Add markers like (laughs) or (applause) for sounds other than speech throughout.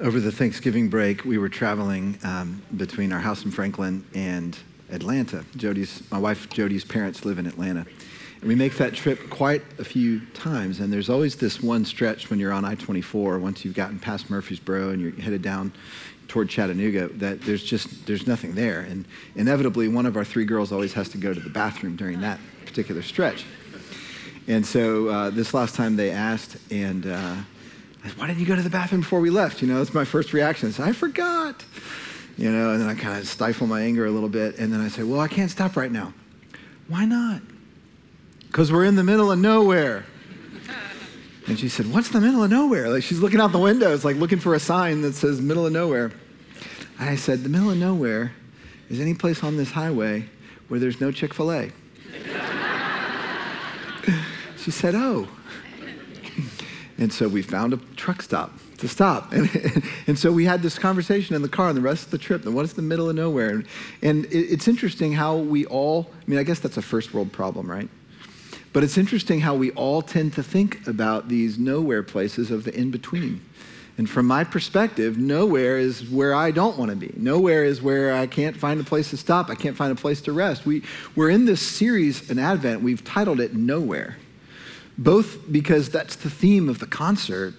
over the Thanksgiving break, we were traveling um, between our house in Franklin and Atlanta. Jody's, my wife Jody's parents live in Atlanta. And we make that trip quite a few times. And there's always this one stretch when you're on I 24, once you've gotten past Murfreesboro and you're headed down toward Chattanooga, that there's just there's nothing there. And inevitably, one of our three girls always has to go to the bathroom during that particular stretch. And so uh, this last time they asked, and uh, why didn't you go to the bathroom before we left? You know, that's my first reaction. I, I forgot. You know, and then I kind of stifle my anger a little bit, and then I say, well, I can't stop right now. Why not? Because we're in the middle of nowhere. And she said, What's the middle of nowhere? Like she's looking out the windows, like looking for a sign that says middle of nowhere. And I said, The middle of nowhere is any place on this highway where there's no Chick fil A. (laughs) she said, Oh. And so we found a truck stop to stop. (laughs) And, and so we had this conversation in the car and the rest of the trip. And what is the middle of nowhere? And, and it, it's interesting how we all, I mean, I guess that's a first world problem, right? But it's interesting how we all tend to think about these nowhere places of the in between. And from my perspective, nowhere is where I don't want to be. Nowhere is where I can't find a place to stop. I can't find a place to rest. We, we're in this series in Advent. We've titled it Nowhere, both because that's the theme of the concert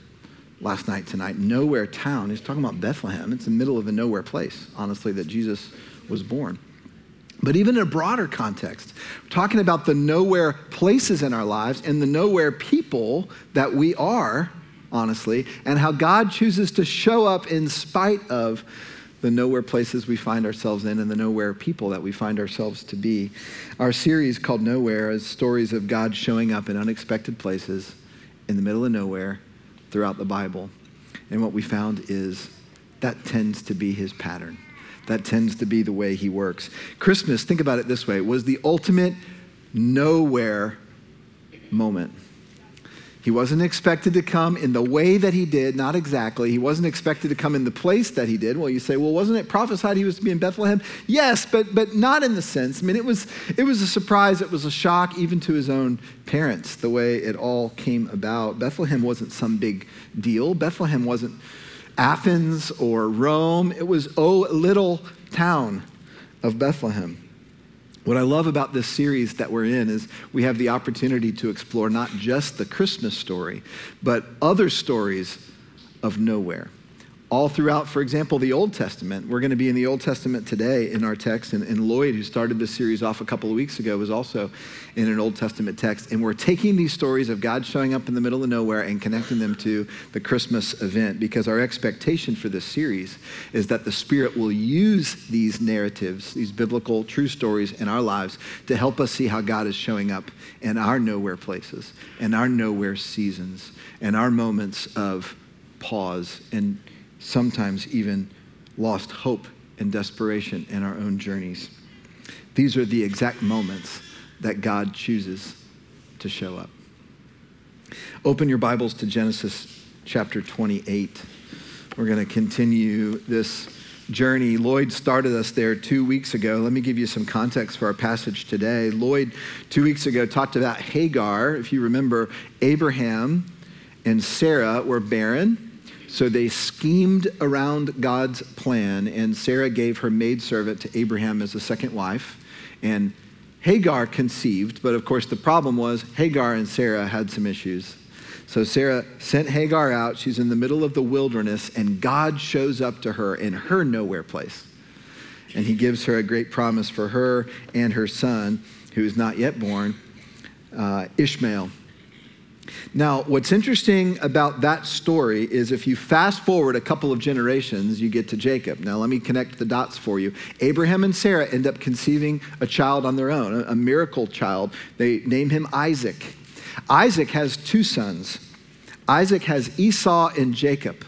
last night, tonight. Nowhere town. He's talking about Bethlehem. It's the middle of a nowhere place, honestly, that Jesus was born. But even in a broader context, we're talking about the nowhere places in our lives and the nowhere people that we are, honestly, and how God chooses to show up in spite of the nowhere places we find ourselves in and the nowhere people that we find ourselves to be. Our series called Nowhere is stories of God showing up in unexpected places in the middle of nowhere throughout the Bible. And what we found is that tends to be his pattern. That tends to be the way he works. Christmas, think about it this way, was the ultimate nowhere moment. He wasn't expected to come in the way that he did, not exactly. He wasn't expected to come in the place that he did. Well, you say, well, wasn't it prophesied he was to be in Bethlehem? Yes, but, but not in the sense. I mean, it was, it was a surprise. It was a shock even to his own parents, the way it all came about. Bethlehem wasn't some big deal. Bethlehem wasn't Athens or Rome. It was, oh, little town of Bethlehem. What I love about this series that we're in is we have the opportunity to explore not just the Christmas story, but other stories of nowhere all throughout, for example, the Old Testament. We're going to be in the Old Testament today in our text. And, and, Lloyd, who started this series off a couple of weeks ago, was also in an Old Testament text. And we're taking these stories of God showing up in the middle of nowhere and connecting them to the Christmas event because our expectation for this series is that the Spirit will use these narratives, these biblical true stories in our lives to help us see how God is showing up in our nowhere places, in our nowhere seasons, and our moments of pause and sometimes even lost hope and desperation in our own journeys. These are the exact moments that God chooses to show up. Open your Bibles to Genesis chapter 28. We're going to continue this journey. Lloyd started us there two weeks ago. Let me give you some context for our passage today. Lloyd, two weeks ago, talked about Hagar. If you remember, Abraham and Sarah were barren so they schemed around God's plan, and Sarah gave her maidservant to Abraham as a second wife. And Hagar conceived, but of course the problem was Hagar and Sarah had some issues. So Sarah sent Hagar out. She's in the middle of the wilderness, and God shows up to her in her nowhere place. And he gives her a great promise for her and her son, who is not yet born, uh, Ishmael. Now, what's interesting about that story is if you fast forward a couple of generations, you get to Jacob. Now, let me connect the dots for you. Abraham and Sarah end up conceiving a child on their own, a miracle child. They name him Isaac. Isaac has two sons. Isaac has Esau and Jacob.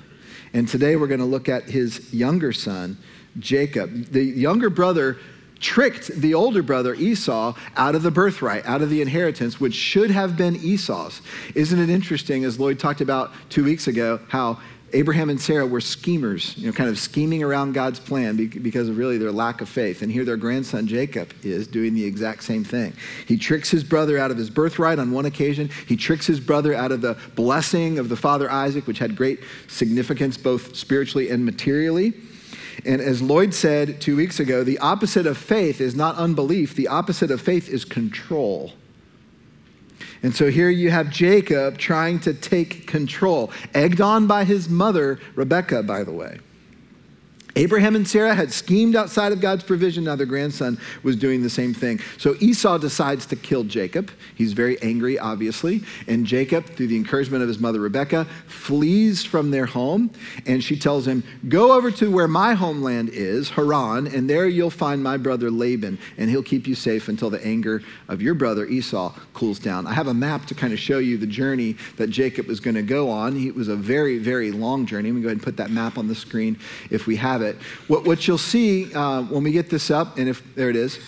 And today we're going to look at his younger son, Jacob. The younger brother tricked the older brother Esau out of the birthright, out of the inheritance, which should have been Esau's. Isn't it interesting, as Lloyd talked about two weeks ago, how Abraham and Sarah were schemers, you know, kind of scheming around God's plan because of really their lack of faith. And here their grandson Jacob is doing the exact same thing. He tricks his brother out of his birthright on one occasion. He tricks his brother out of the blessing of the father Isaac, which had great significance both spiritually and materially. And as Lloyd said two weeks ago, the opposite of faith is not unbelief, the opposite of faith is control. And so here you have Jacob trying to take control, egged on by his mother, Rebekah, by the way. Abraham and Sarah had schemed outside of God's provision. Now their grandson was doing the same thing. So Esau decides to kill Jacob. He's very angry, obviously. And Jacob, through the encouragement of his mother Rebekah, flees from their home. And she tells him, Go over to where my homeland is, Haran, and there you'll find my brother Laban, and he'll keep you safe until the anger of your brother Esau cools down. I have a map to kind of show you the journey that Jacob was going to go on. It was a very, very long journey. Let me go ahead and put that map on the screen if we have have it. What, what you'll see uh, when we get this up, and if there it is,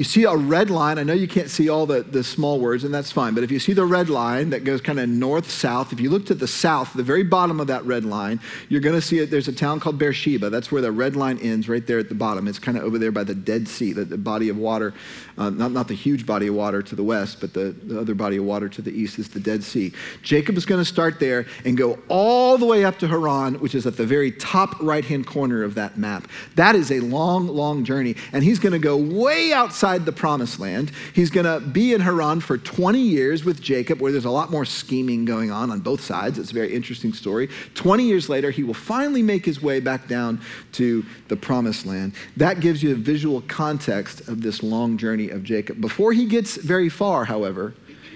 you see a red line. I know you can't see all the, the small words, and that's fine. But if you see the red line that goes kind of north south, if you look to the south, the very bottom of that red line, you're going to see it. There's a town called Beersheba. That's where the red line ends, right there at the bottom. It's kind of over there by the Dead Sea, the, the body of water. Uh, not, not the huge body of water to the west, but the, the other body of water to the east is the Dead Sea. Jacob is going to start there and go all the way up to Haran, which is at the very top right hand corner of that map. That is a long, long journey. And he's going to go way outside the promised land. He's going to be in Haran for 20 years with Jacob, where there's a lot more scheming going on on both sides. It's a very interesting story. 20 years later, he will finally make his way back down to the promised land. That gives you a visual context of this long journey of Jacob. Before he gets very far, however,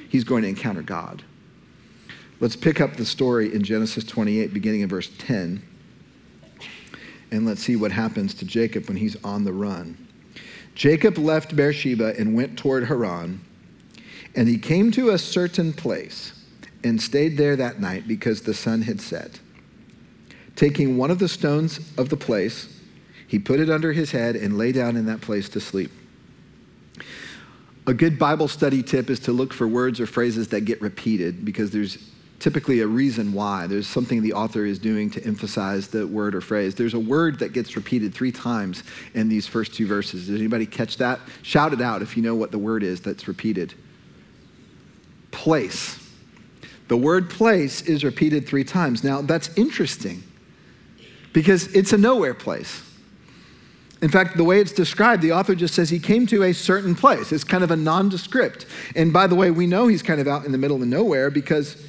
he's going to encounter God. Let's pick up the story in Genesis 28, beginning in verse 10. And let's see what happens to Jacob when he's on the run. Jacob left Beersheba and went toward Haran, and he came to a certain place and stayed there that night because the sun had set. Taking one of the stones of the place, he put it under his head and lay down in that place to sleep. A good Bible study tip is to look for words or phrases that get repeated because there's typically a reason why. There's something the author is doing to emphasize the word or phrase. There's a word that gets repeated three times in these first two verses. Does anybody catch that? Shout it out if you know what the word is that's repeated. Place. The word place is repeated three times. Now, that's interesting because it's a nowhere place. In fact, the way it's described, the author just says he came to a certain place. It's kind of a nondescript. And by the way, we know he's kind of out in the middle of nowhere because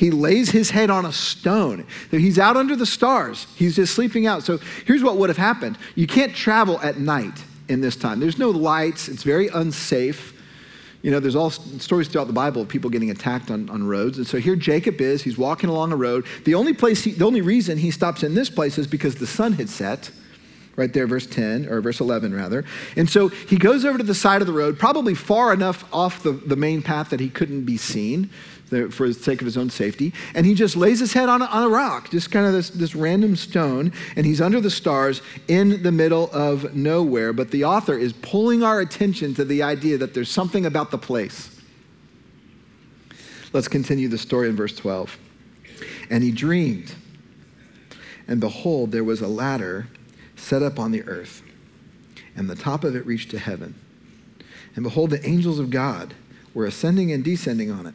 he lays his head on a stone. He's out under the stars. He's just sleeping out. So here's what would have happened you can't travel at night in this time, there's no lights, it's very unsafe. You know, there's all stories throughout the Bible of people getting attacked on, on roads. And so here Jacob is, he's walking along a road. The only place, he, the only reason he stops in this place is because the sun had set right there, verse 10, or verse 11, rather. And so he goes over to the side of the road, probably far enough off the, the main path that he couldn't be seen for the sake of his own safety. And he just lays his head on a, on a rock, just kind of this, this random stone, and he's under the stars in the middle of nowhere. But the author is pulling our attention to the idea that there's something about the place. Let's continue the story in verse 12. And he dreamed, and behold, there was a ladder set up on the earth, and the top of it reached to heaven. And behold, the angels of God were ascending and descending on it.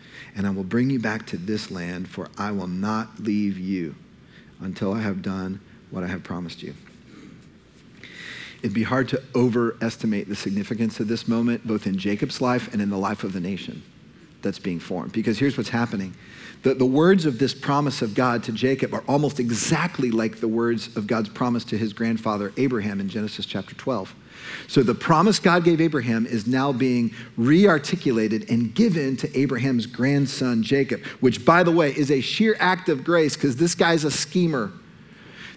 and I will bring you back to this land, for I will not leave you until I have done what I have promised you. It'd be hard to overestimate the significance of this moment, both in Jacob's life and in the life of the nation that's being formed. Because here's what's happening the, the words of this promise of God to Jacob are almost exactly like the words of God's promise to his grandfather Abraham in Genesis chapter 12. So the promise God gave Abraham is now being rearticulated and given to Abraham's grandson Jacob, which, by the way, is a sheer act of grace because this guy's a schemer.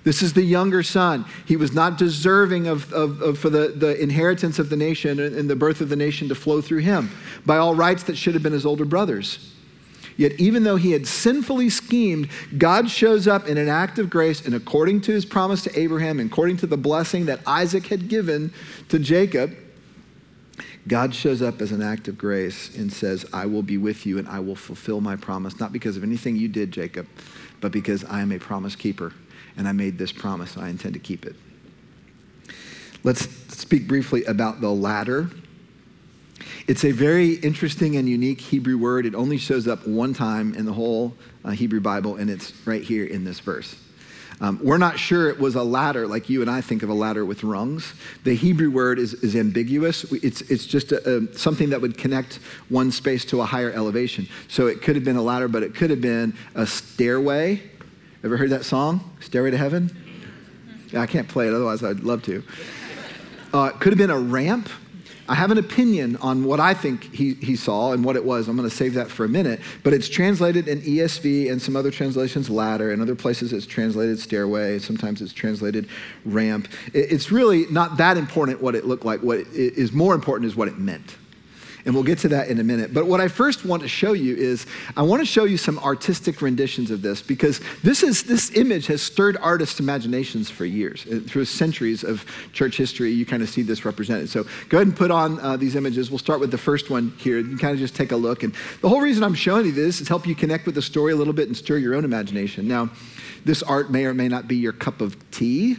This is the younger son. He was not deserving of, of, of, for the, the inheritance of the nation and the birth of the nation to flow through him by all rights that should have been his older brothers. Yet, even though he had sinfully schemed, God shows up in an act of grace and according to his promise to Abraham, according to the blessing that Isaac had given to Jacob, God shows up as an act of grace and says, I will be with you and I will fulfill my promise, not because of anything you did, Jacob, but because I am a promise keeper and I made this promise. I intend to keep it. Let's speak briefly about the ladder. It's a very interesting and unique Hebrew word. It only shows up one time in the whole uh, Hebrew Bible, and it's right here in this verse. Um, we're not sure it was a ladder like you and I think of a ladder with rungs. The Hebrew word is, is ambiguous. It's, it's just a, a, something that would connect one space to a higher elevation. So it could have been a ladder, but it could have been a stairway. Ever heard that song, Stairway to Heaven? I can't play it, otherwise, I'd love to. Uh, it could have been a ramp. I have an opinion on what I think he, he saw and what it was. I'm going to save that for a minute. But it's translated in ESV and some other translations ladder. In other places, it's translated stairway. Sometimes it's translated ramp. It, it's really not that important what it looked like. What is more important is what it meant. And we'll get to that in a minute. But what I first want to show you is I want to show you some artistic renditions of this because this, is, this image has stirred artists' imaginations for years. Through centuries of church history, you kind of see this represented. So go ahead and put on uh, these images. We'll start with the first one here. You kind of just take a look. And the whole reason I'm showing you this is help you connect with the story a little bit and stir your own imagination. Now, this art may or may not be your cup of tea.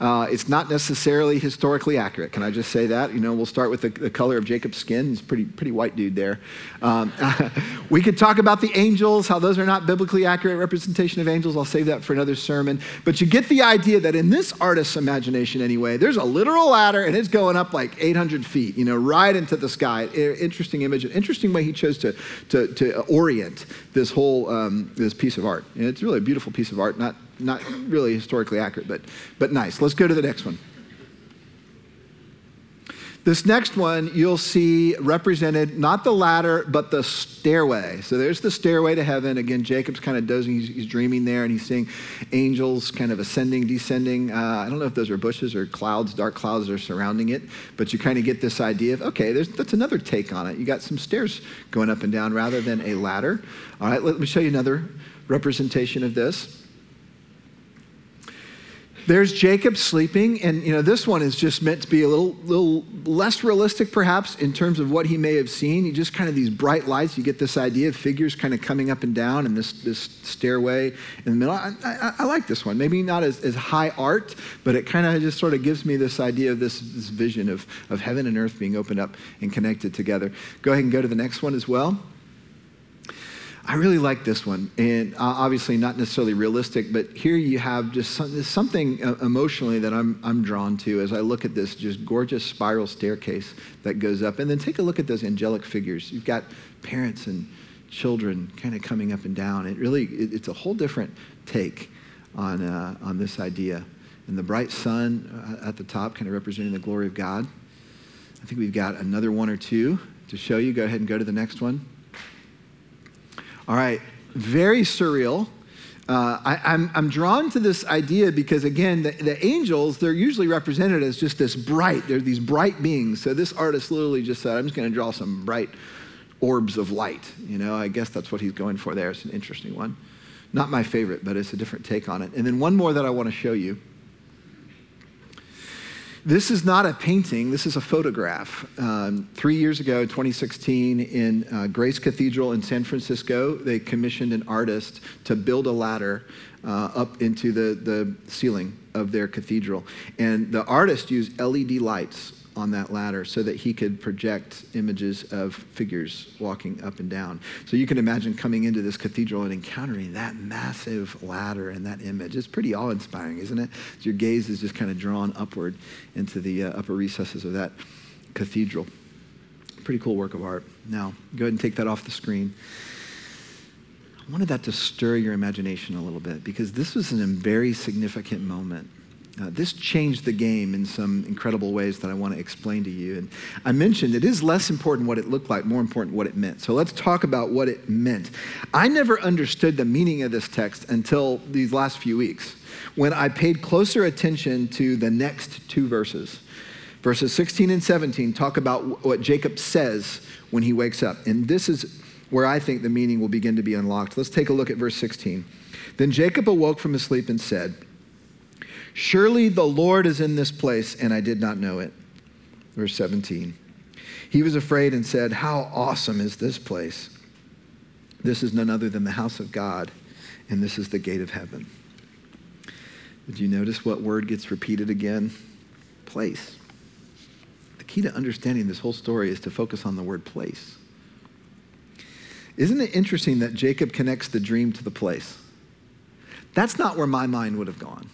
Uh, it's not necessarily historically accurate. Can I just say that? You know, we'll start with the, the color of Jacob's skin. He's pretty, pretty white dude there. Um, (laughs) we could talk about the angels, how those are not biblically accurate representation of angels. I'll save that for another sermon. But you get the idea that in this artist's imagination, anyway, there's a literal ladder and it's going up like 800 feet, you know, right into the sky. Interesting image, an interesting way he chose to, to, to orient this whole um, this piece of art. And it's really a beautiful piece of art, not not really historically accurate, but, but nice. Let's go to the next one. This next one you'll see represented not the ladder, but the stairway. So there's the stairway to heaven. Again, Jacob's kind of dozing, he's, he's dreaming there, and he's seeing angels kind of ascending, descending. Uh, I don't know if those are bushes or clouds, dark clouds are surrounding it, but you kind of get this idea of, okay, that's another take on it. You got some stairs going up and down rather than a ladder. All right, let me show you another representation of this. There's Jacob sleeping, and you know this one is just meant to be a little, little less realistic, perhaps, in terms of what he may have seen. You just kind of these bright lights. You get this idea of figures kind of coming up and down, and this this stairway in the middle. I, I, I like this one. Maybe not as, as high art, but it kind of just sort of gives me this idea of this, this vision of of heaven and earth being opened up and connected together. Go ahead and go to the next one as well. I really like this one, and uh, obviously not necessarily realistic, but here you have just some, something uh, emotionally that I'm, I'm drawn to as I look at this just gorgeous spiral staircase that goes up. And then take a look at those angelic figures. You've got parents and children kind of coming up and down. It really, it, it's a whole different take on, uh, on this idea. And the bright sun uh, at the top, kind of representing the glory of God. I think we've got another one or two to show you. Go ahead and go to the next one. All right, very surreal. Uh, I, am I'm, I'm drawn to this idea because, again, the, the, angels, they're usually represented as just this bright, they're these bright beings. So this artist literally just said, I'm just going to draw some bright orbs of light. You know, I guess that's what he's going for there. It's an interesting one. Not my favorite, but it's a different take on it. And then one more that I want to show you. This is not a painting, this is a photograph. Um, three years ago, 2016, in uh, Grace Cathedral in San Francisco, they commissioned an artist to build a ladder uh, up into the, the ceiling of their cathedral. And the artist used LED lights on that ladder so that he could project images of figures walking up and down. So you can imagine coming into this cathedral and encountering that massive ladder and that image. It's pretty awe inspiring, isn't it? Your gaze is just kind of drawn upward into the uh, upper recesses of that cathedral. Pretty cool work of art. Now, go ahead and take that off the screen. I wanted that to stir your imagination a little bit because this was a very significant moment Uh, this changed the game in some incredible ways that I want to explain to you. And I mentioned it is less important what it looked like, more important what it meant. So let's talk about what it meant. I never understood the meaning of this text until these last few weeks when I paid closer attention to the next two verses. Verses 16 and 17 talk about what Jacob says when he wakes up. And this is where I think the meaning will begin to be unlocked. Let's take a look at verse 16. Then Jacob awoke from his sleep and said, Surely the Lord is in this place, and I did not know it. Verse 17. He was afraid and said, How awesome is this place! This is none other than the house of God, and this is the gate of heaven. Did you notice what word gets repeated again? Place. The key to understanding this whole story is to focus on the word place. Isn't it interesting that Jacob connects the dream to the place? That's not where my mind would have gone.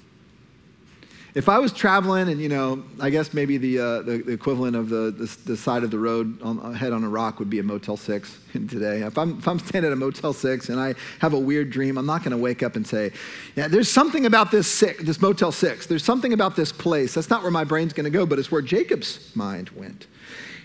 If I was traveling and, you know, I guess maybe the, uh, the, the, equivalent of the, the, the, side of the road on, head on a rock would be a Motel 6 (laughs) today. If I'm, if I'm staying at a Motel 6 and I have a weird dream, I'm not going to wake up and say, yeah, there's something about this, six, this Motel 6. There's something about this place. That's not where my brain's going to go, but it's where Jacob's mind went.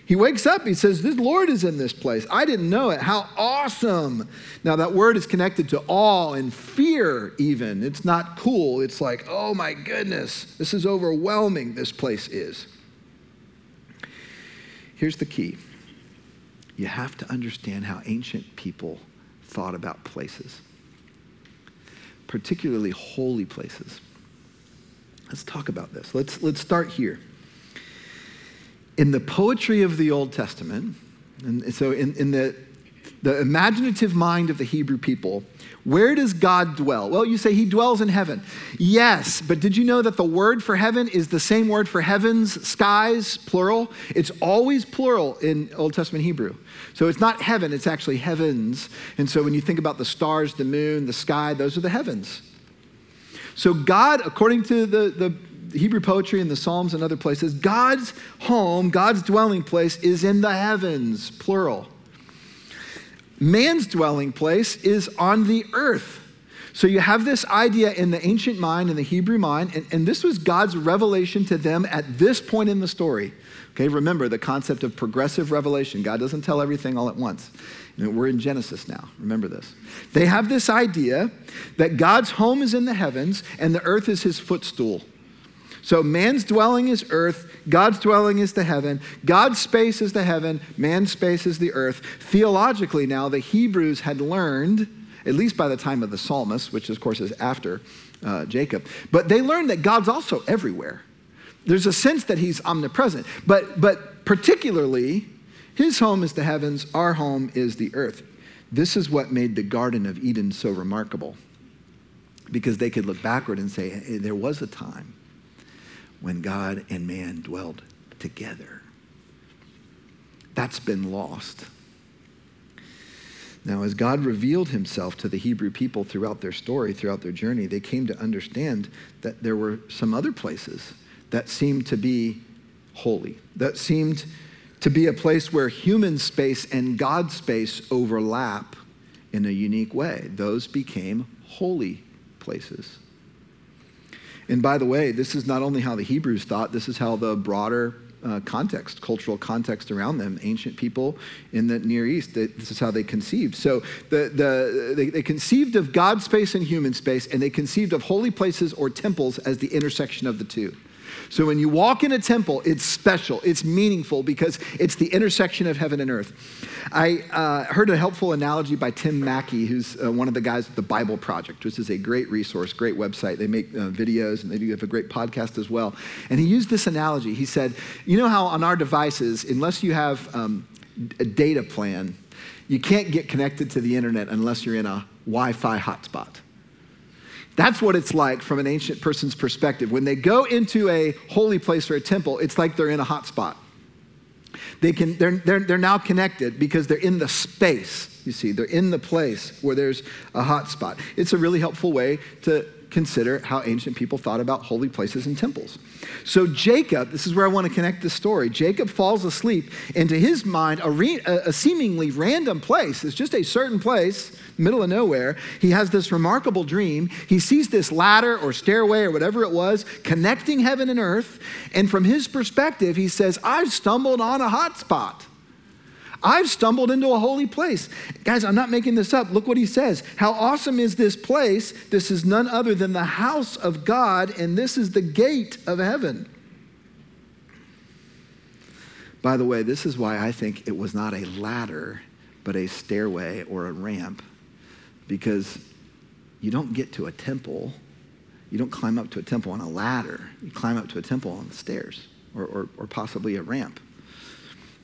He wakes up, he says, This Lord is in this place. I didn't know it. How awesome. Now, that word is connected to awe and fear, even. It's not cool. It's like, Oh my goodness, this is overwhelming, this place is. Here's the key you have to understand how ancient people thought about places, particularly holy places. Let's talk about this. Let's, let's start here in the poetry of the Old Testament, and so in, in the, the imaginative mind of the Hebrew people, where does God dwell? Well, you say he dwells in heaven. Yes, but did you know that the word for heaven is the same word for heavens, skies, plural? It's always plural in Old Testament Hebrew. So it's not heaven, it's actually heavens. And so when you think about the stars, the moon, the sky, those are the heavens. So God, according to the, the Hebrew poetry and the Psalms and other places, God's home, God's dwelling place is in the heavens, plural. Man's dwelling place is on the earth. So you have this idea in the ancient mind, in the Hebrew mind, and, and this was God's revelation to them at this point in the story. Okay, remember the concept of progressive revelation. God doesn't tell everything all at once. You know, we're in Genesis now. Remember this. They have this idea that God's home is in the heavens and the earth is his footstool. So man's dwelling is earth, God's dwelling is the heaven, God's space is the heaven, man's space is the earth. Theologically, now, the Hebrews had learned, at least by the time of the psalmist, which of course is after uh, Jacob, but they learned that God's also everywhere. There's a sense that he's omnipresent, but, but particularly, his home is the heavens, our home is the earth. This is what made the Garden of Eden so remarkable because they could look backward and say, hey, there was a time when God and man dwelled together. That's been lost. Now, as God revealed himself to the Hebrew people throughout their story, throughout their journey, they came to understand that there were some other places that seemed to be holy, that seemed to be a place where human space and God space overlap in a unique way. Those became holy places. And by the way, this is not only how the Hebrews thought, this is how the broader uh, context, cultural context around them, ancient people in the Near East, they, this is how they conceived. So the, the, they, they conceived of God space and human space, and they conceived of holy places or temples as the intersection of the two. So when you walk in a temple, it's special, it's meaningful because it's the intersection of heaven and earth. I uh, heard a helpful analogy by Tim Mackie, who's uh, one of the guys at the Bible Project, which is a great resource, great website. They make uh, videos and they do have a great podcast as well. And he used this analogy. He said, You know how on our devices, unless you have um, a data plan, you can't get connected to the internet unless you're in a Wi Fi hotspot. That's what it's like from an ancient person's perspective. When they go into a holy place or a temple, it's like they're in a hot spot. They can, they're, they're, they're now connected because they're in the space, you see. They're in the place where there's a hot spot. It's a really helpful way to consider how ancient people thought about holy places and temples. So, Jacob, this is where I want to connect the story. Jacob falls asleep, and to his mind, a, re, a, seemingly random place, it's just a certain place, middle of nowhere. He has this remarkable dream. He sees this ladder or stairway or whatever it was connecting heaven and earth. And from his perspective, he says, I've stumbled on a hot spot. I've stumbled into a holy place. Guys, I'm not making this up. Look what he says. How awesome is this place? This is none other than the house of God, and this is the gate of heaven. By the way, this is why I think it was not a ladder, but a stairway or a ramp, because you don't get to a temple. You don't climb up to a temple on a ladder. You climb up to a temple on the stairs or, or, or possibly a ramp.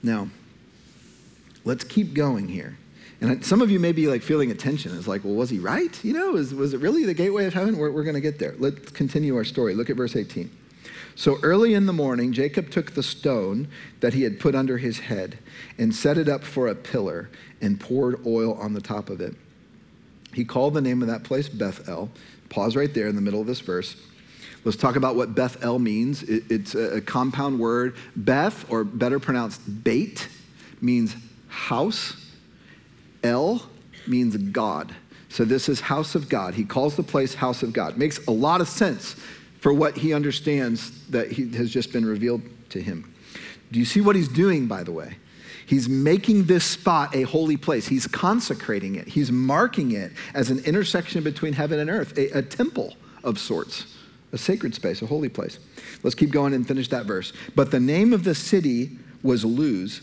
Now, Let's keep going here. And some of you may be like feeling a tension. It's like, well, was he right? You know, was, was it really the gateway of heaven? We're, we're going to get there. Let's continue our story. Look at verse 18. So early in the morning, Jacob took the stone that he had put under his head and set it up for a pillar and poured oil on the top of it. He called the name of that place Bethel. Pause right there in the middle of this verse. Let's talk about what Bethel means. It, it's a, a compound word. Beth, or better pronounced bait, means house. El means God. So this is house of God. He calls the place house of God. Makes a lot of sense for what he understands that he has just been revealed to him. Do you see what he's doing, by the way? He's making this spot a holy place. He's consecrating it. He's marking it as an intersection between heaven and earth, a, a temple of sorts, a sacred space, a holy place. Let's keep going and finish that verse. But the name of the city was Luz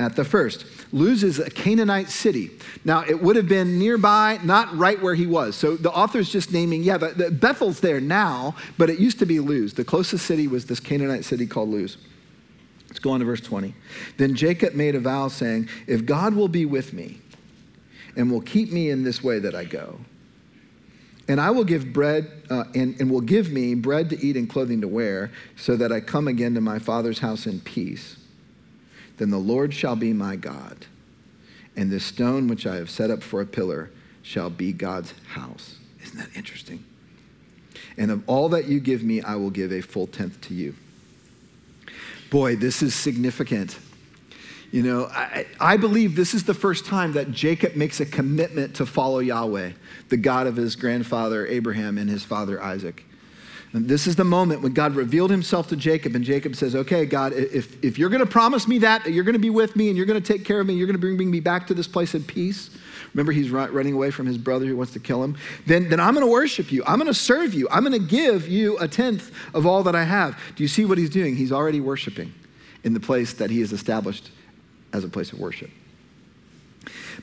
at the first. Luz is a Canaanite city. Now, it would have been nearby, not right where he was. So the author's just naming, yeah, the, the Bethel's there now, but it used to be Luz. The closest city was this Canaanite city called Luz. Let's go on to verse 20. Then Jacob made a vow saying, If God will be with me and will keep me in this way that I go, and I will give bread, uh, and, and will give me bread to eat and clothing to wear, so that I come again to my father's house in peace then the Lord shall be my God, and this stone which I have set up for a pillar shall be God's house. Isn't that interesting? And of all that you give me, I will give a full tenth to you. Boy, this is significant. You know, I, I, believe this is the first time that Jacob makes a commitment to follow Yahweh, the God of his grandfather Abraham and his father Isaac. This is the moment when God revealed himself to Jacob, and Jacob says, Okay, God, if, if you're going to promise me that, that you're going to be with me and you're going to take care of me, you're going to bring, bring me back to this place in peace. Remember, he's running away from his brother who wants to kill him. Then, then I'm going to worship you. I'm going to serve you. I'm going to give you a tenth of all that I have. Do you see what he's doing? He's already worshiping in the place that he has established as a place of worship.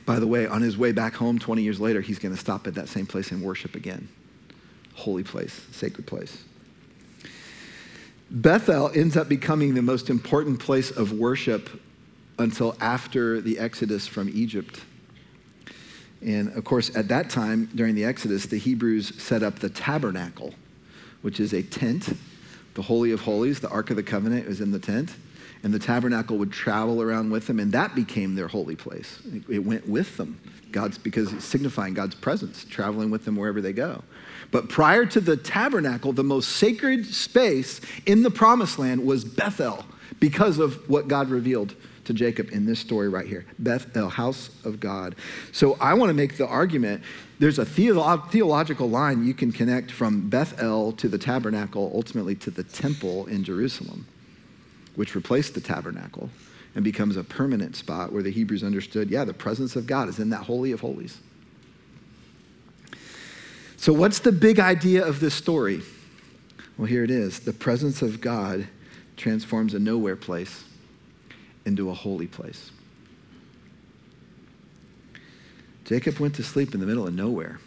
By the way, on his way back home 20 years later, he's going to stop at that same place and worship again holy place, sacred place. Bethel ends up becoming the most important place of worship until after the Exodus from Egypt. And of course, at that time, during the Exodus, the Hebrews set up the tabernacle, which is a tent. The Holy of Holies, the Ark of the Covenant, was in the tent. And the tabernacle would travel around with them, and that became their holy place. It went with them. God's because it's signifying God's presence, traveling with them wherever they go. But prior to the tabernacle, the most sacred space in the promised land was Bethel because of what God revealed to Jacob in this story right here Bethel, house of God. So I want to make the argument there's a theolo- theological line you can connect from Bethel to the tabernacle, ultimately to the temple in Jerusalem, which replaced the tabernacle and becomes a permanent spot where the Hebrews understood yeah, the presence of God is in that Holy of Holies. So, what's the big idea of this story? Well, here it is the presence of God transforms a nowhere place into a holy place. Jacob went to sleep in the middle of nowhere.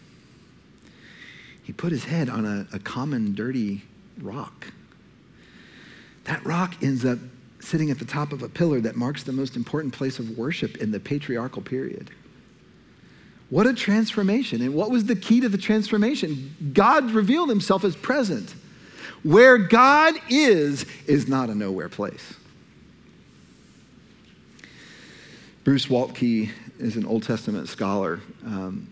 He put his head on a, a common, dirty rock. That rock ends up sitting at the top of a pillar that marks the most important place of worship in the patriarchal period. What a transformation. And what was the key to the transformation? God revealed himself as present. Where God is, is not a nowhere place. Bruce Waltke is an Old Testament scholar um,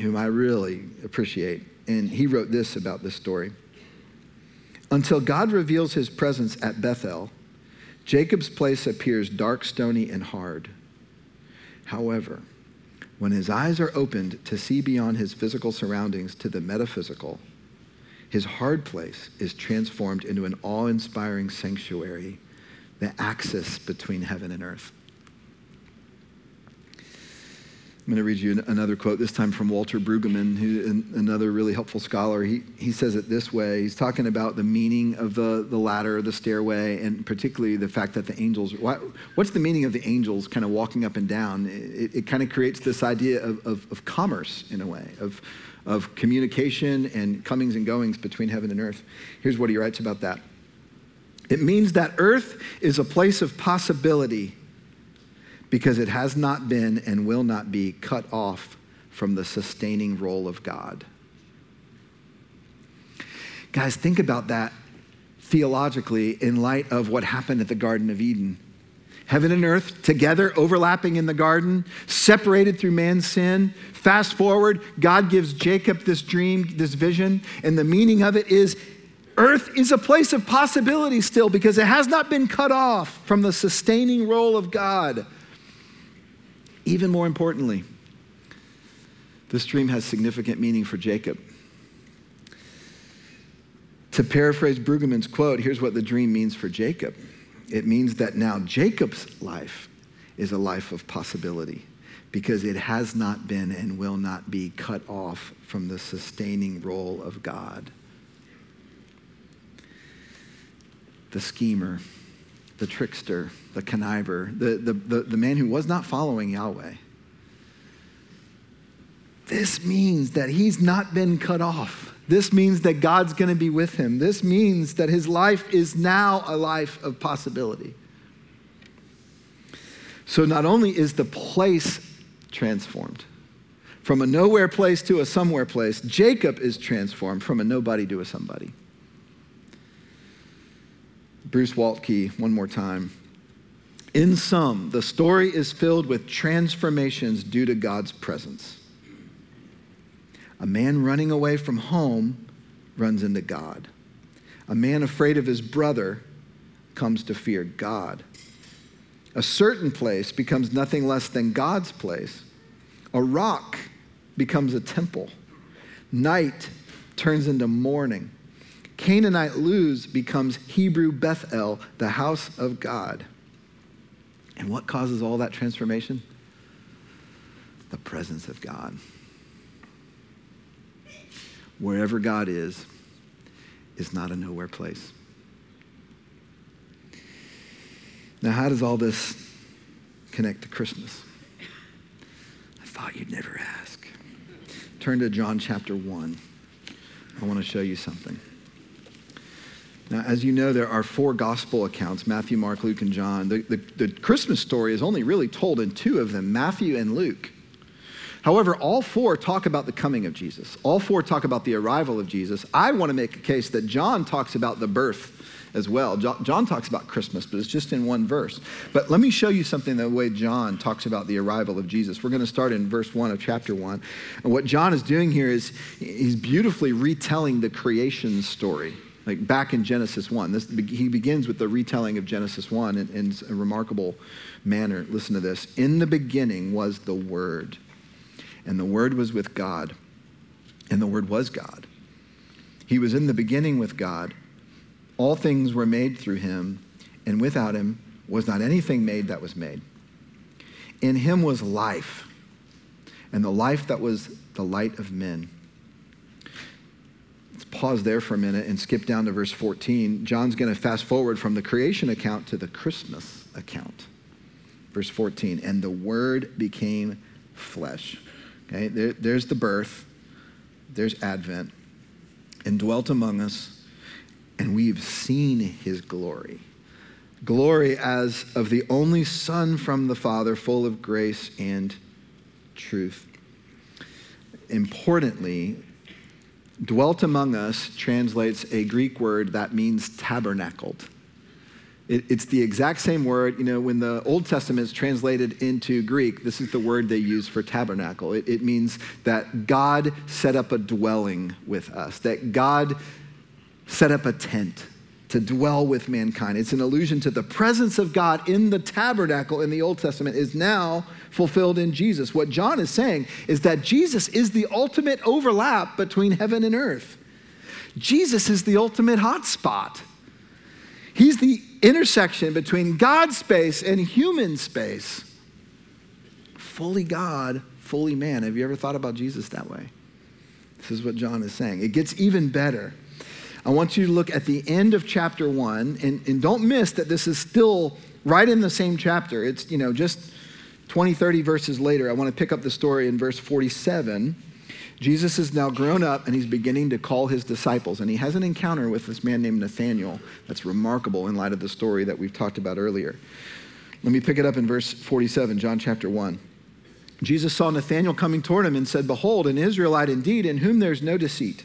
whom I really appreciate. and he wrote this about this story. Until God reveals his presence at Bethel, Jacob's place appears dark, stony, and hard. However, when his eyes are opened to see beyond his physical surroundings to the metaphysical, his hard place is transformed into an awe inspiring sanctuary, the axis between heaven and earth. I'm going to read you another quote, this time from Walter Brueggemann, who another really helpful scholar. He, he says it this way. He's talking about the meaning of the, the ladder, the stairway, and particularly the fact that the angels, what, what's the meaning of the angels kind of walking up and down? It, it kind of creates this idea of, of, of commerce in a way, of, of communication and comings and goings between heaven and earth. Here's what he writes about that. It means that earth is a place of possibility because it has not been and will not be cut off from the sustaining role of God. Guys, think about that theologically in light of what happened at the Garden of Eden. Heaven and earth together, overlapping in the garden, separated through man's sin. Fast forward, God gives Jacob this dream, this vision, and the meaning of it is earth is a place of possibility still because it has not been cut off from the sustaining role of God. Even more importantly, this dream has significant meaning for Jacob. To paraphrase Brueggemann's quote, here's what the dream means for Jacob it means that now Jacob's life is a life of possibility because it has not been and will not be cut off from the sustaining role of God. The schemer, the trickster, the conniver, the, the, the, the man who was not following Yahweh. This means that he's not been cut off. This means that God's going to be with him. This means that his life is now a life of possibility. So not only is the place transformed from a nowhere place to a somewhere place, Jacob is transformed from a nobody to a somebody. Bruce Waltke, one more time. In sum, the story is filled with transformations due to God's presence. A man running away from home runs into God. A man afraid of his brother comes to fear God. A certain place becomes nothing less than God's place. A rock becomes a temple. Night turns into morning. Canaanite Luz becomes Hebrew Bethel, the house of God. And what causes all that transformation? The presence of God. Wherever God is, is not a nowhere place. Now, how does all this connect to Christmas? I thought you'd never ask. Turn to John chapter 1. I want to show you something. Now, as you know, there are four gospel accounts Matthew, Mark, Luke, and John. The, the, the, Christmas story is only really told in two of them Matthew and Luke. However, all four talk about the coming of Jesus, all four talk about the arrival of Jesus. I want to make a case that John talks about the birth as well. John talks about Christmas, but it's just in one verse. But let me show you something the way John talks about the arrival of Jesus. We're going to start in verse 1 of chapter 1. And what John is doing here is he's beautifully retelling the creation story like back in Genesis 1. This, he begins with the retelling of Genesis 1 in, in a remarkable manner. Listen to this. In the beginning was the Word, and the Word was with God, and the Word was God. He was in the beginning with God. All things were made through him, and without him was not anything made that was made. In him was life, and the life that was the light of men pause there for a minute and skip down to verse 14. John's going to fast forward from the creation account to the Christmas account. Verse 14, and the Word became flesh. Okay, there, there's the birth, there's Advent, and dwelt among us, and we've seen his glory. Glory as of the only Son from the Father, full of grace and truth. Importantly, dwelt among us translates a Greek word that means tabernacled. It, it's the exact same word. You know, when the Old Testament is translated into Greek, this is the word they use for tabernacle. It, it means that God set up a dwelling with us, that God set up a tent to dwell with mankind. It's an allusion to the presence of God in the tabernacle in the Old Testament is now fulfilled in Jesus. What John is saying is that Jesus is the ultimate overlap between heaven and earth. Jesus is the ultimate hotspot. He's the intersection between God's space and human space. Fully God, fully man. Have you ever thought about Jesus that way? This is what John is saying. It gets even better. I want you to look at the end of chapter one, and, and don't miss that this is still right in the same chapter. It's, you know, just 20, 30 verses later. I want to pick up the story in verse 47. Jesus is now grown up and he's beginning to call his disciples. And he has an encounter with this man named Nathanael that's remarkable in light of the story that we've talked about earlier. Let me pick it up in verse 47, John chapter 1. Jesus saw Nathanael coming toward him and said, Behold, an Israelite indeed, in whom there's no deceit.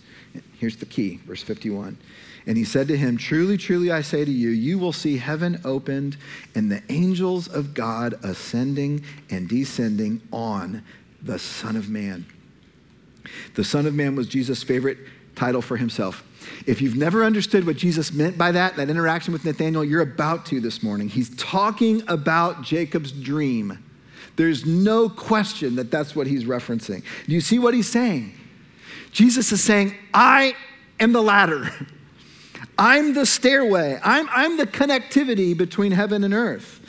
Here's the key, verse 51. And he said to him, Truly, truly, I say to you, you will see heaven opened and the angels of God ascending and descending on the Son of Man. The Son of Man was Jesus' favorite title for himself. If you've never understood what Jesus meant by that, that interaction with Nathanael, you're about to this morning. He's talking about Jacob's dream. There's no question that that's what he's referencing. Do you see what he's saying? Jesus is saying, I am the ladder. I'm the stairway. I'm, I'm the connectivity between heaven and earth.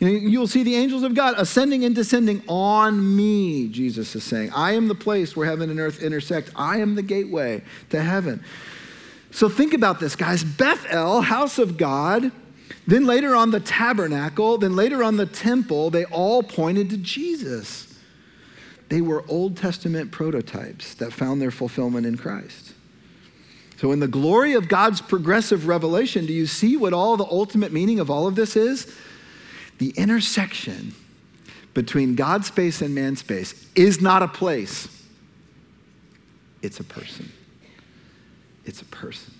You will see the angels of God ascending and descending on me, Jesus is saying. I am the place where heaven and earth intersect. I am the gateway to heaven. So think about this, guys. Bethel, house of God, then later on the tabernacle, then later on the temple, they all pointed to Jesus. They were Old Testament prototypes that found their fulfillment in Christ. So, in the glory of God's progressive revelation, do you see what all the ultimate meaning of all of this is? The intersection between God's space and man's space is not a place, it's a person. It's a person.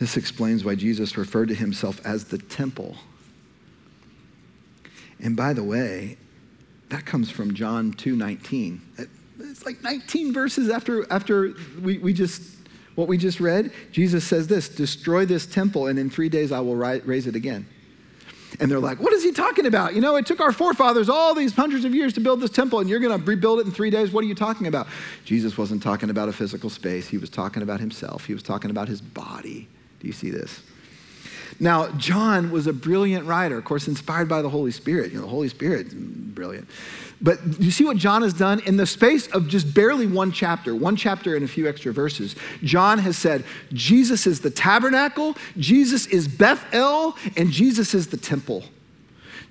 This explains why Jesus referred to himself as the temple. And by the way, that comes from John 2:19 it's like 19 verses after, after we, we just, what we just read. Jesus says this Destroy this temple, and in three days I will ri- raise it again. And they're like, What is he talking about? You know, it took our forefathers all these hundreds of years to build this temple, and you're going to rebuild it in three days. What are you talking about? Jesus wasn't talking about a physical space, he was talking about himself, he was talking about his body. Do you see this? Now, John was a brilliant writer, of course, inspired by the Holy Spirit. You know, the Holy Spirit, brilliant. But you see what John has done? In the space of just barely one chapter, one chapter and a few extra verses, John has said Jesus is the tabernacle, Jesus is Bethel, and Jesus is the temple.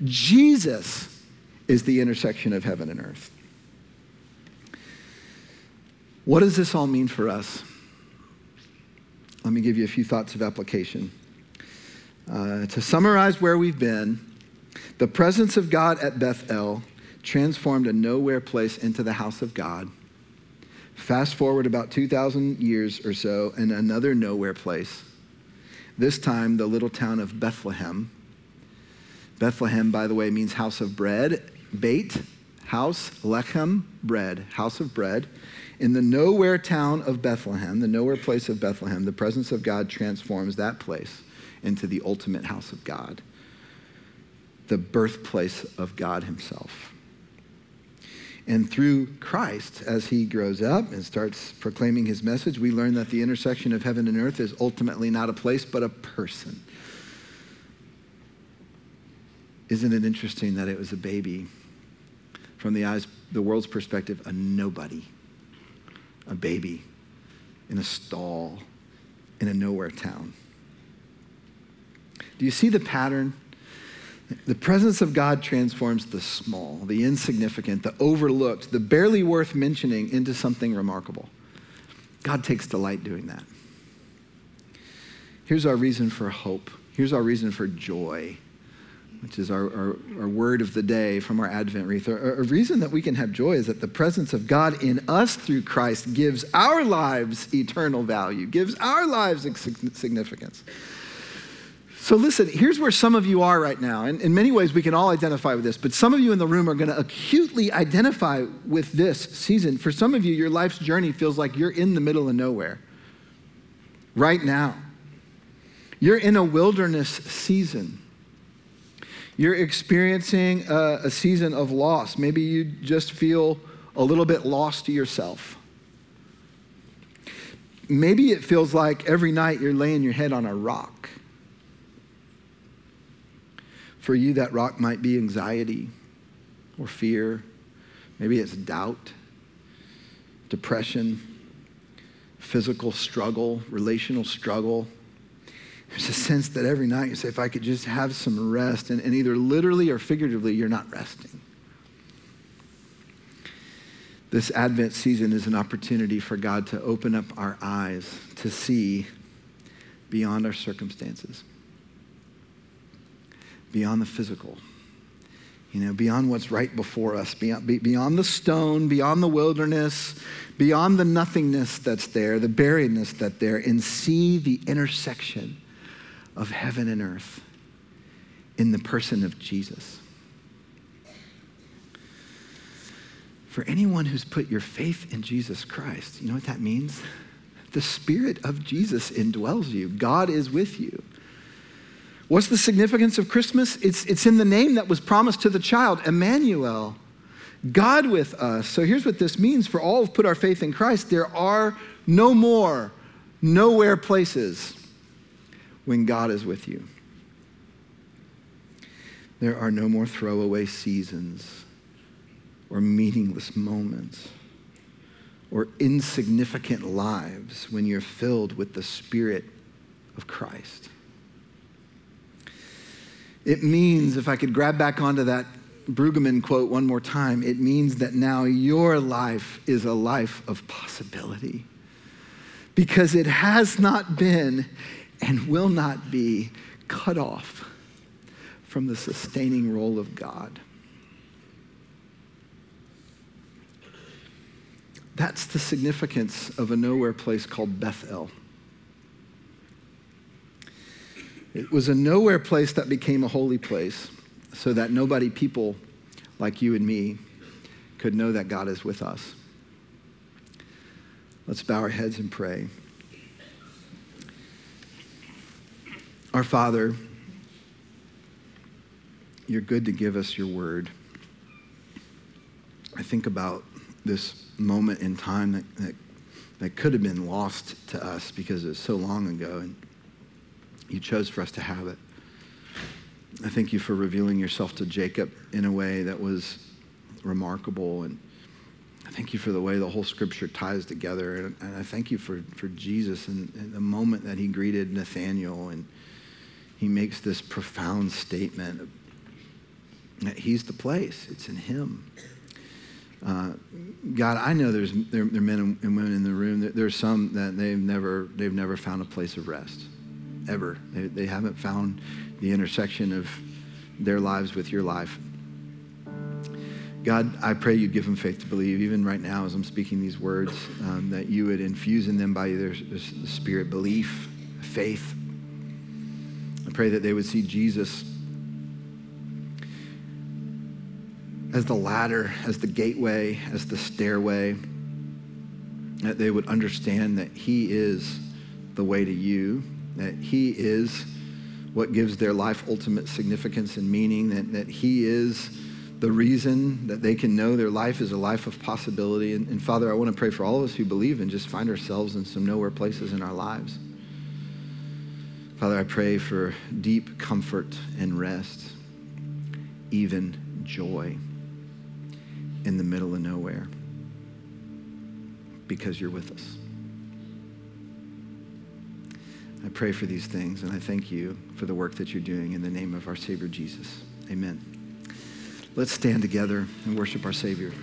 Jesus is the intersection of heaven and earth. What does this all mean for us? Let me give you a few thoughts of application. Uh, to summarize where we've been, the presence of God at Bethel transformed a nowhere place into the house of God. Fast forward about 2,000 years or so, and another nowhere place. This time, the little town of Bethlehem. Bethlehem, by the way, means house of bread. Beit, house, lechem, bread, house of bread. In the nowhere town of Bethlehem, the nowhere place of Bethlehem, the presence of God transforms that place into the ultimate house of God, the birthplace of God Himself. And through Christ, as he grows up and starts proclaiming his message, we learn that the intersection of heaven and earth is ultimately not a place, but a person. Isn't it interesting that it was a baby? From the eyes, the world's perspective, a nobody, a baby in a stall in a nowhere town. Do you see the pattern? The presence of God transforms the small, the insignificant, the overlooked, the barely worth mentioning into something remarkable. God takes delight doing that. Here's our reason for hope. Here's our reason for joy, which is our, our, our word of the day from our Advent wreath. A, a reason that we can have joy is that the presence of God in us through Christ gives our lives eternal value, gives our lives significance. So, listen, here's where some of you are right now. And in many ways, we can all identify with this, but some of you in the room are going to acutely identify with this season. For some of you, your life's journey feels like you're in the middle of nowhere right now. You're in a wilderness season. You're experiencing a, a season of loss. Maybe you just feel a little bit lost to yourself. Maybe it feels like every night you're laying your head on a rock for you, that rock might be anxiety or fear. Maybe it's doubt, depression, physical struggle, relational struggle. There's a sense that every night you say, if I could just have some rest, and, and either literally or figuratively, you're not resting. This Advent season is an opportunity for God to open up our eyes to see beyond our circumstances beyond the physical, you know, beyond what's right before us, beyond, beyond the stone, beyond the wilderness, beyond the nothingness that's there, the barrenness that's there, and see the intersection of heaven and earth in the person of Jesus. For anyone who's put your faith in Jesus Christ, you know what that means? The Spirit of Jesus indwells you. God is with you. What's the significance of Christmas? It's, it's in the name that was promised to the child, Emmanuel, God with us. So here's what this means for all who've put our faith in Christ there are no more, nowhere places when God is with you. There are no more throwaway seasons or meaningless moments or insignificant lives when you're filled with the Spirit of Christ. It means, if I could grab back onto that Brueggemann quote one more time, it means that now your life is a life of possibility. Because it has not been and will not be cut off from the sustaining role of God. That's the significance of a nowhere place called Bethel. It was a nowhere place that became a holy place so that nobody, people like you and me, could know that God is with us. Let's bow our heads and pray. Our Father, you're good to give us your word. I think about this moment in time that, that, that could have been lost to us because it was so long ago. And you chose for us to have it. I thank you for revealing yourself to Jacob in a way that was remarkable. And I thank you for the way the whole scripture ties together. And, and I thank you for, for Jesus and, and, the moment that he greeted Nathanael and he makes this profound statement that he's the place, it's in him. Uh, God, I know there's there, there, are men and women in the room. There's some that they've never they've never found a place of rest ever. They, they haven't found the intersection of their lives with your life. God, I pray you give them faith to believe, even right now as I'm speaking these words, um, that you would infuse in them by their spirit belief, faith. I pray that they would see Jesus as the ladder, as the gateway, as the stairway, that they would understand that He is the way to you that He is what gives their life ultimate significance and meaning, that, that He is the reason that they can know their life is a life of possibility. And, and Father, I want to pray for all of us who believe and just find ourselves in some nowhere places in our lives. Father, I pray for deep comfort and rest, even joy in the middle of nowhere, because you're with us. I pray for these things, and I thank you for the work that you're doing in the name of our Savior Jesus. Amen. Let's stand together and worship our Savior.